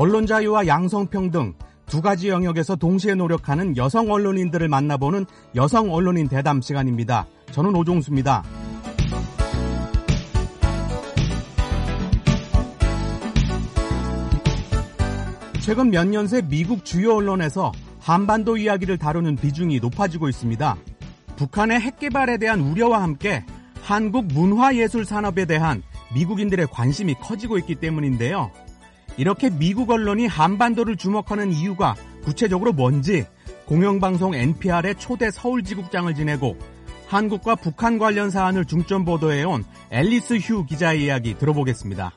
언론 자유와 양성평등 두 가지 영역에서 동시에 노력하는 여성 언론인들을 만나보는 여성 언론인 대담 시간입니다. 저는 오종수입니다. 최근 몇 년 새 미국 주요 언론에서 한반도 이야기를 다루는 비중이 높아지고 있습니다. 북한의 핵 개발에 대한 우려와 함께 한국 문화예술 산업에 대한 미국인들의 관심이 커지고 있기 때문인데요. 이렇게 미국 언론이 한반도를 주목하는 이유가 구체적으로 뭔지 공영방송 NPR의 초대 서울지국장을 지내고 한국과 북한 관련 사안을 중점 보도해온 앨리스 휴 기자의 이야기 들어보겠습니다.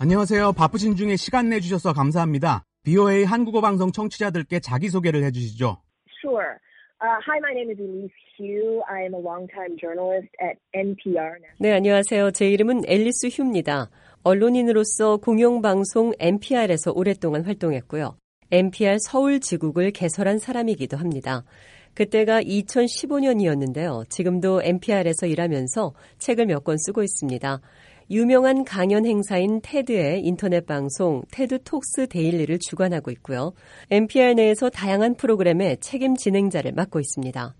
안녕하세요. 바쁘신 중에 시간 내주셔서 감사합니다. BOA 한국어 방송 청취자들께 자기소개를 해주시죠. Sure. Uh, hi, my name is Elise Hugh. I am a longtime journalist at NPR. 네, 안녕하세요. 제 이름은 앨리스 휴입니다. 언론인으로서 공영방송 NPR에서 오랫동안 활동했고요. NPR 서울 지국을 개설한 사람이기도 합니다. 그때가 2015년이었는데요. 지금도 NPR에서 일하면서 책을 몇 권 쓰고 있습니다. 유명한 강연 행사인 테드의 인터넷 방송 테드 톡스 데일리를 주관하고 있고요. NPR 내에서 다양한 프로그램의 책임 진행자를 맡고 있습니다.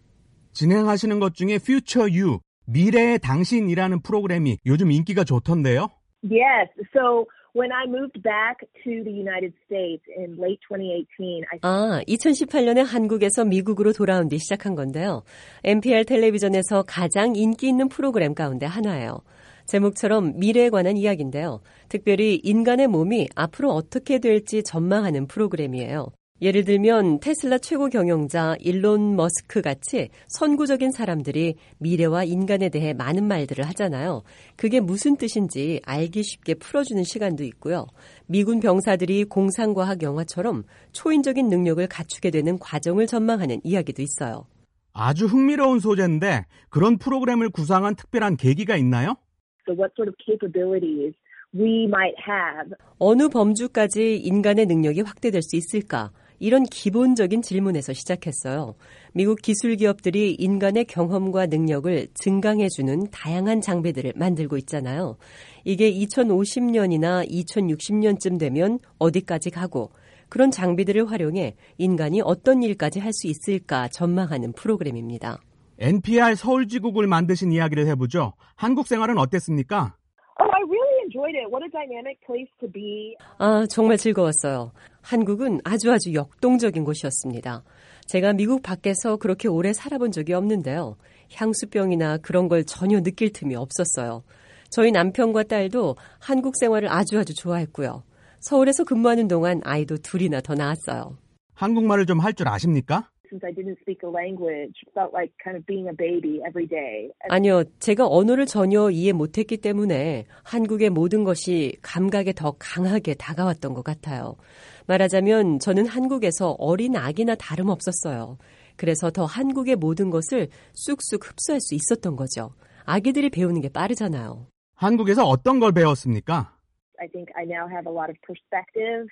진행하시는 것 중에 Future You, 미래의 당신이라는 프로그램이 요즘 인기가 좋던데요? Yes. So when I moved back to the United States in late 2018, I 아, 2018년에 한국에서 미국으로 돌아온 뒤 시작한 건데요. NPR 텔레비전에서 가장 인기 있는 프로그램 가운데 하나예요. 제목처럼 미래에 관한 이야기인데요. 특별히 인간의 몸이 앞으로 어떻게 될지 전망하는 프로그램이에요. 예를 들면 테슬라 최고 경영자 일론 머스크 같이 선구적인 사람들이 미래와 인간에 대해 많은 말들을 하잖아요. 그게 무슨 뜻인지 알기 쉽게 풀어주는 시간도 있고요. 미군 병사들이 공상과학 영화처럼 초인적인 능력을 갖추게 되는 과정을 전망하는 이야기도 있어요. 아주 흥미로운 소재인데 그런 프로그램을 구상한 특별한 계기가 있나요? 어느 범주까지 인간의 능력이 확대될 수 있을까? 이런 기본적인 질문에서 시작했어요. 미국 기술 기업들이 인간의 경험과 능력을 증강해주는 다양한 장비들을 만들고 있잖아요. 이게 2050년이나 2060년쯤 되면 어디까지 가고 그런 장비들을 활용해 인간이 어떤 일까지 할 수 있을까 전망하는 프로그램입니다. NPR 서울지국을 만드신 이야기를 해보죠. 한국 생활은 어땠습니까? Oh, I really enjoyed it. What a dynamic place to be. 아, 정말 즐거웠어요. 한국은 아주 아주 역동적인 곳이었습니다. 제가 미국 밖에서 그렇게 오래 살아본 적이 없는데요. 향수병이나 그런 걸 전혀 느낄 틈이 없었어요. 저희 남편과 딸도 한국 생활을 아주 아주 좋아했고요. 서울에서 근무하는 동안 아이도 둘이나 더 낳았어요. 한국말을 좀 할 줄 아십니까? Since I didn't speak the language, felt like kind of being a baby every day. 아니요, 제가 언어를 전혀 이해 못했기 때문에 한국의 모든 것이 감각에 더 강하게 다가왔던 것 같아요. 말하자면 저는 한국에서 어린 아기나 다름없었어요. 그래서 더 한국의 모든 것을 쑥쑥 흡수할 수 있었던 거죠. 아기들이 배우는 게 빠르잖아요. 한국에서 어떤 걸 배웠습니까? I think I now have a lot of perspective.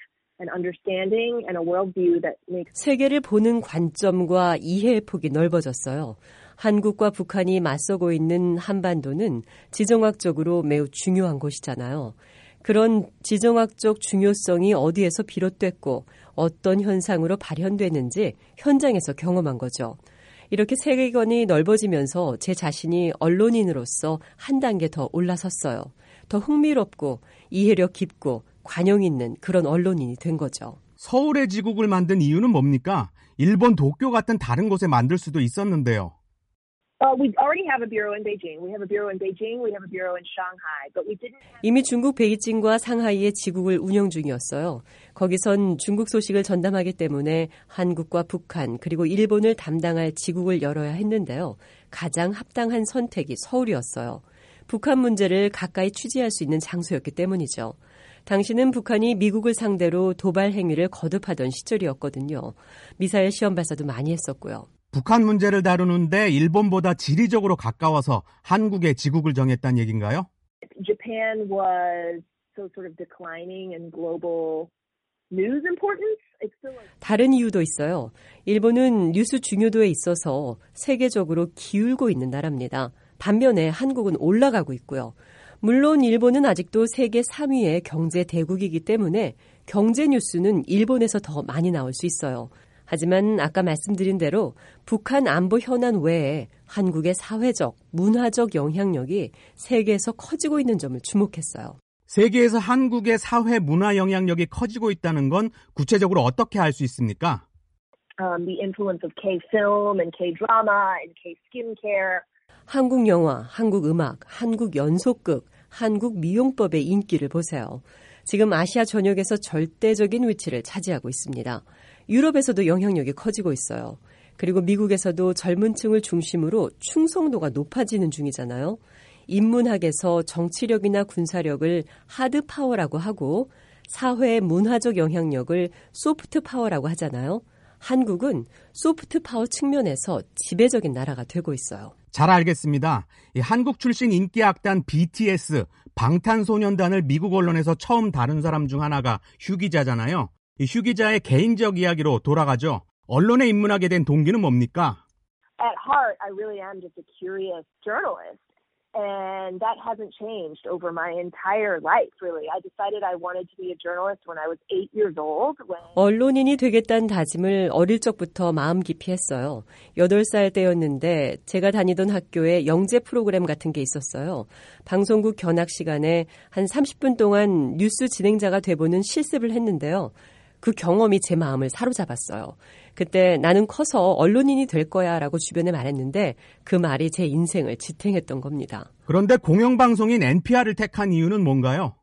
세계를 보는 관점과 이해의 폭이 넓어졌어요. 한국과 북한이 맞서고 있는 한반도는 지정학적으로 매우 중요한 곳이잖아요. 그런 지정학적 중요성이 어디에서 비롯됐고 어떤 현상으로 발현되는지 현장에서 경험한 거죠. 이렇게 세계관이 넓어지면서 제 자신이 언론인으로서 한 단계 더 올라섰어요. 더 흥미롭고 이해력 깊고 관용 있는 그런 언론인이 된 거죠. 서울의 지국을 만든 이유는 뭡니까? 일본 도쿄 같은 다른 곳에 만들 수도 있었는데요. Uh, we already have a bureau in Beijing. We have a bureau in Beijing. We have a bureau in Shanghai. But we didn't. Have... 이미 중국 베이징과 상하이의 지국을 운영 중이었어요. 거기선 중국 소식을 전담하기 때문에 한국과 북한 그리고 일본을 담당할 지국을 열어야 했는데요. 가장 합당한 선택이 서울이었어요. 북한 문제를 가까이 취재할 수 있는 장소였기 때문이죠. 당시는 북한이 미국을 상대로 도발 행위를 거듭하던 시절이었거든요. 미사일 시험 발사도 많이 했었고요. 북한 문제를 다루는데 일본보다 지리적으로 가까워서 한국의 지국을 정했다는 얘기인가요? Japan was so sort of declining in global news importance. 다른 이유도 있어요. 일본은 뉴스 중요도에 있어서 세계적으로 기울고 있는 나라입니다. 반면에 한국은 올라가고 있고요. 물론 일본은 아직도 세계 3위의 경제 대국이기 때문에 경제 뉴스는 일본에서 더 많이 나올 수 있어요. 하지만 아까 말씀드린 대로 북한 안보 현안 외에 한국의 사회적, 문화적 영향력이 세계에서 커지고 있는 점을 주목했어요. 세계에서 한국의 사회 문화 영향력이 커지고 있다는 건 구체적으로 어떻게 알 수 있습니까? Um, the influence of K film and K drama and K skincare. 한국 영화, 한국 음악, 한국 연속극, 한국 미용법의 인기를 보세요. 지금 아시아 전역에서 절대적인 위치를 차지하고 있습니다. 유럽에서도 영향력이 커지고 있어요. 그리고 미국에서도 젊은 층을 중심으로 충성도가 높아지는 중이잖아요. 인문학에서 정치력이나 군사력을 하드 파워라고 하고 사회의 문화적 영향력을 소프트 파워라고 하잖아요. 한국은 소프트 파워 측면에서 지배적인 나라가 되고 있어요. 잘 알겠습니다. 한국 출신 인기 악단 BTS 방탄소년단을 미국 언론에서 처음 다룬 사람 중 하나가 휴 기자잖아요. 휴 기자의 개인적 이야기로 돌아가죠. 언론에 입문하게 된 동기는 뭡니까? At heart, I really am just a curious journalist. And that hasn't changed over my entire life, really. I decided I wanted to be a journalist when I was eight years old. When... 언론인이 되겠다는 다짐을 어릴 적부터 마음 깊이 했어요. 8살 때였는데 제가 다니던 학교에 영재 프로그램 같은 게 있었어요. 방송국 견학 시간에 한 30분 동안 뉴스 진행자가 돼보는 실습을 했는데요. 그 경험이 제 마음을 사로잡았어요. 그때 나는 커서 언론인이 될 거야 라고 주변에 말했는데 그 말이 제 인생을 지탱했던 겁니다. 그런데 공영방송인 NPR을 택한 이유는 뭔가요?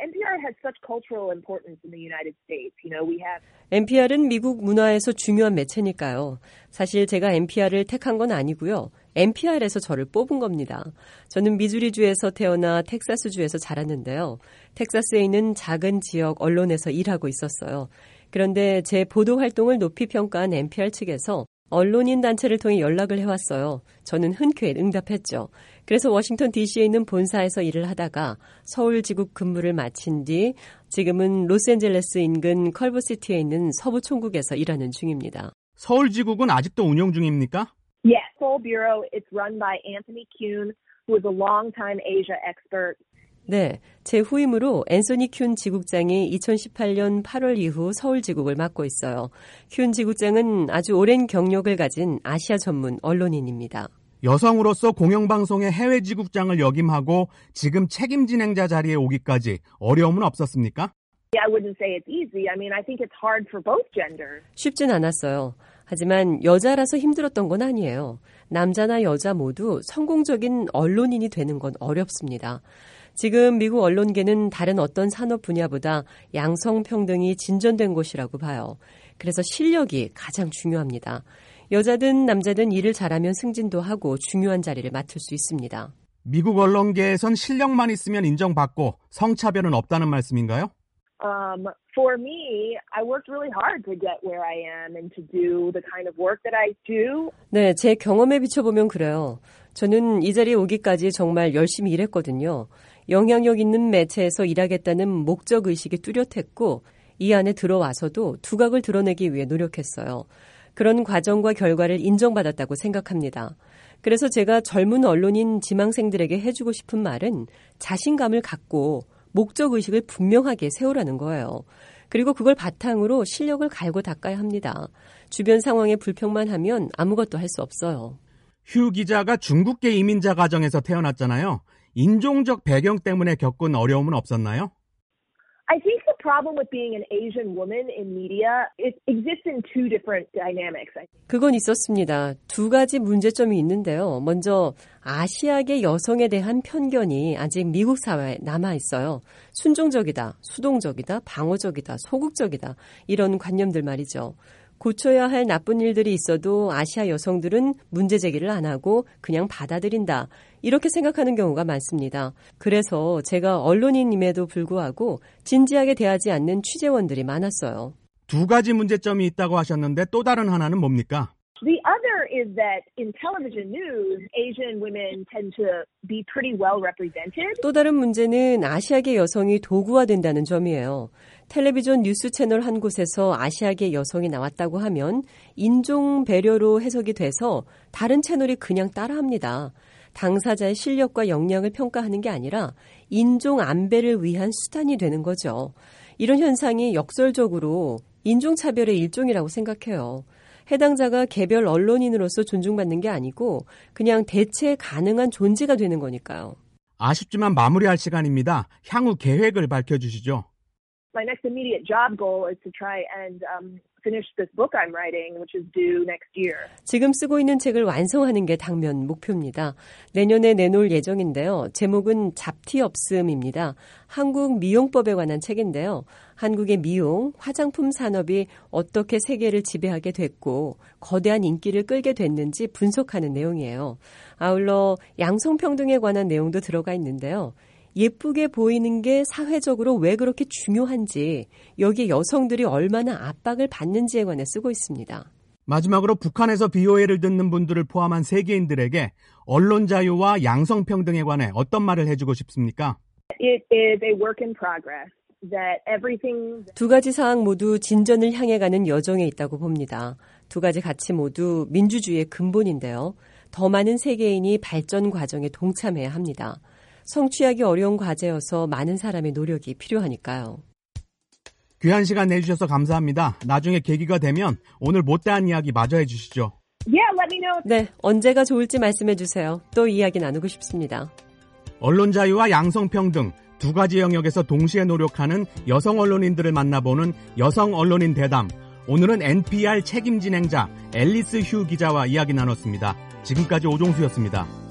NPR has such cultural importance in the United States. You know, we have NPR은 미국 문화에서 중요한 매체니까요. 사실 제가 NPR을 택한 건 아니고요. NPR에서 저를 뽑은 겁니다. 저는 미주리주에서 태어나 텍사스주에서 자랐는데요. 텍사스에 있는 작은 지역 언론에서 일하고 있었어요. 그런데 제 보도 활동을 높이 평가한 NPR 측에서 언론인 단체를 통해 연락을 해왔어요. 저는 흔쾌히 응답했죠. 그래서 워싱턴 DC에 있는 본사에서 일을 하다가 서울 지국 근무를 마친 뒤 지금은 로스앤젤레스 인근 컬버시티에 있는 서부 총국에서 일하는 중입니다. 서울 지국은 아직도 운영 중입니까? Yes, Seoul Bureau. It's run by Anthony Kuhn, who is a longtime Asia expert. 네, 제 후임으로 앤소니 쿤 지국장이 2018년 8월 이후 서울 지국을 맡고 있어요. 쿤 지국장은 아주 오랜 경력을 가진 아시아 전문 언론인입니다. 여성으로서 공영방송의 해외 지국장을 역임하고 지금 책임 진행자 자리에 오기까지 어려움은 없었습니까? I wouldn't say it's easy. I mean, I think it's hard for both genders. 쉽진 않았어요. 하지만 여자라서 힘들었던 건 아니에요. 남자나 여자 모두 성공적인 언론인이 되는 건 어렵습니다. 지금 미국 언론계는 다른 어떤 산업 분야보다 양성평등이 진전된 곳이라고 봐요. 그래서 실력이 가장 중요합니다. 여자든 남자든 일을 잘하면 승진도 하고 중요한 자리를 맡을 수 있습니다. 미국 언론계에선 실력만 있으면 인정받고 성차별은 없다는 말씀인가요? Um, for me, I worked really hard to get where I am and to do the kind of work that I do. 네, 제 경험에 비춰보면 그래요. 저는 이 자리에 오기까지 정말 열심히 일했거든요. 영향력 있는 매체에서 일하겠다는 목적 의식이 뚜렷했고 이 안에 들어와서도 두각을 드러내기 위해 노력했어요. 그런 과정과 결과를 인정받았다고 생각합니다. 그래서 제가 젊은 언론인 지망생들에게 해주고 싶은 말은 자신감을 갖고 목적 의식을 분명하게 세우라는 거예요. 그리고 그걸 바탕으로 실력을 갈고 닦아야 합니다. 주변 상황에 불평만 하면 아무것도 할 수 없어요. 휴 기자가 중국계 이민자 가정에서 태어났잖아요. 인종적 배경 때문에 겪은 어려움은 없었나요? I think the problem with being an Asian woman in media it exists in two different dynamics. I think. 그건 있었습니다. 두 가지 문제점이 있는데요. 먼저 아시아계 여성에 대한 편견이 아직 미국 사회에 남아 있어요. 순종적이다, 수동적이다, 방어적이다, 소극적이다 이런 관념들 말이죠. 고쳐야 할 나쁜 일들이 있어도 아시아 여성들은 문제 제기를 안 하고 그냥 받아들인다. 이렇게 생각하는 경우가 많습니다. 그래서 제가 언론인임에도 불구하고 진지하게 대하지 않는 취재원들이 많았어요. 두 가지 문제점이 있다고 하셨는데 또 다른 하나는 뭡니까? The other is that in television news, Asian women tend to be pretty well represented. 또 다른 문제는 아시아계 여성이 도구화된다는 점이에요. 텔레비전 뉴스 채널 한 곳에서 아시아계 여성이 나왔다고 하면 인종 배려로 해석이 돼서 다른 채널이 그냥 따라합니다. 당사자의 실력과 역량을 평가하는 게 아니라 인종 안배를 위한 수단이 되는 거죠. 이런 현상이 역설적으로 인종차별의 일종이라고 생각해요. 해당자가 개별 언론인으로서 존중받는 게 아니고 그냥 대체 가능한 존재가 되는 거니까요. 아쉽지만 마무리할 시간입니다. 향후 계획을 밝혀주시죠. My next immediate job goal is to try and um, finish this book I'm writing, which is due next year. 지금 쓰고 있는 책을 완성하는 게 당면 목표입니다. 내년에 내놓을 예정인데요. 제목은 잡티 없음입니다. 한국 미용법에 관한 책인데요. 한국의 미용, 화장품 산업이 어떻게 세계를 지배하게 됐고 거대한 인기를 끌게 됐는지 분석하는 내용이에요. 아울러 양성평등에 관한 내용도 들어가 있는데요. 예쁘게 보이는 게 사회적으로 왜 그렇게 중요한지 여기에 여성들이 얼마나 압박을 받는지에 관해 쓰고 있습니다. 마지막으로 북한에서 BOA를 듣는 분들을 포함한 세계인들에게 언론 자유와 양성 평등에 관해 어떤 말을 해주고 싶습니까? It is a work in progress. That everything 두 가지 사항 모두 진전을 향해 가는 여정에 있다고 봅니다. 두 가지 가치 모두 민주주의의 근본인데요. 더 많은 세계인이 발전 과정에 동참해야 합니다. 성취하기 어려운 과제여서 많은 사람의 노력이 필요하니까요. 귀한 시간 내주셔서 감사합니다. 나중에 계기가 되면 오늘 못다한 이야기 마저 해주시죠. Yeah, let me know. 네, 언제가 좋을지 말씀해 주세요. 또 이야기 나누고 싶습니다. 언론 자유와 양성평등 두 가지 영역에서 동시에 노력하는 여성 언론인들을 만나보는 여성 언론인 대담. 오늘은 NPR 책임 진행자 앨리스 휴 기자와 이야기 나눴습니다. 지금까지 오종수였습니다.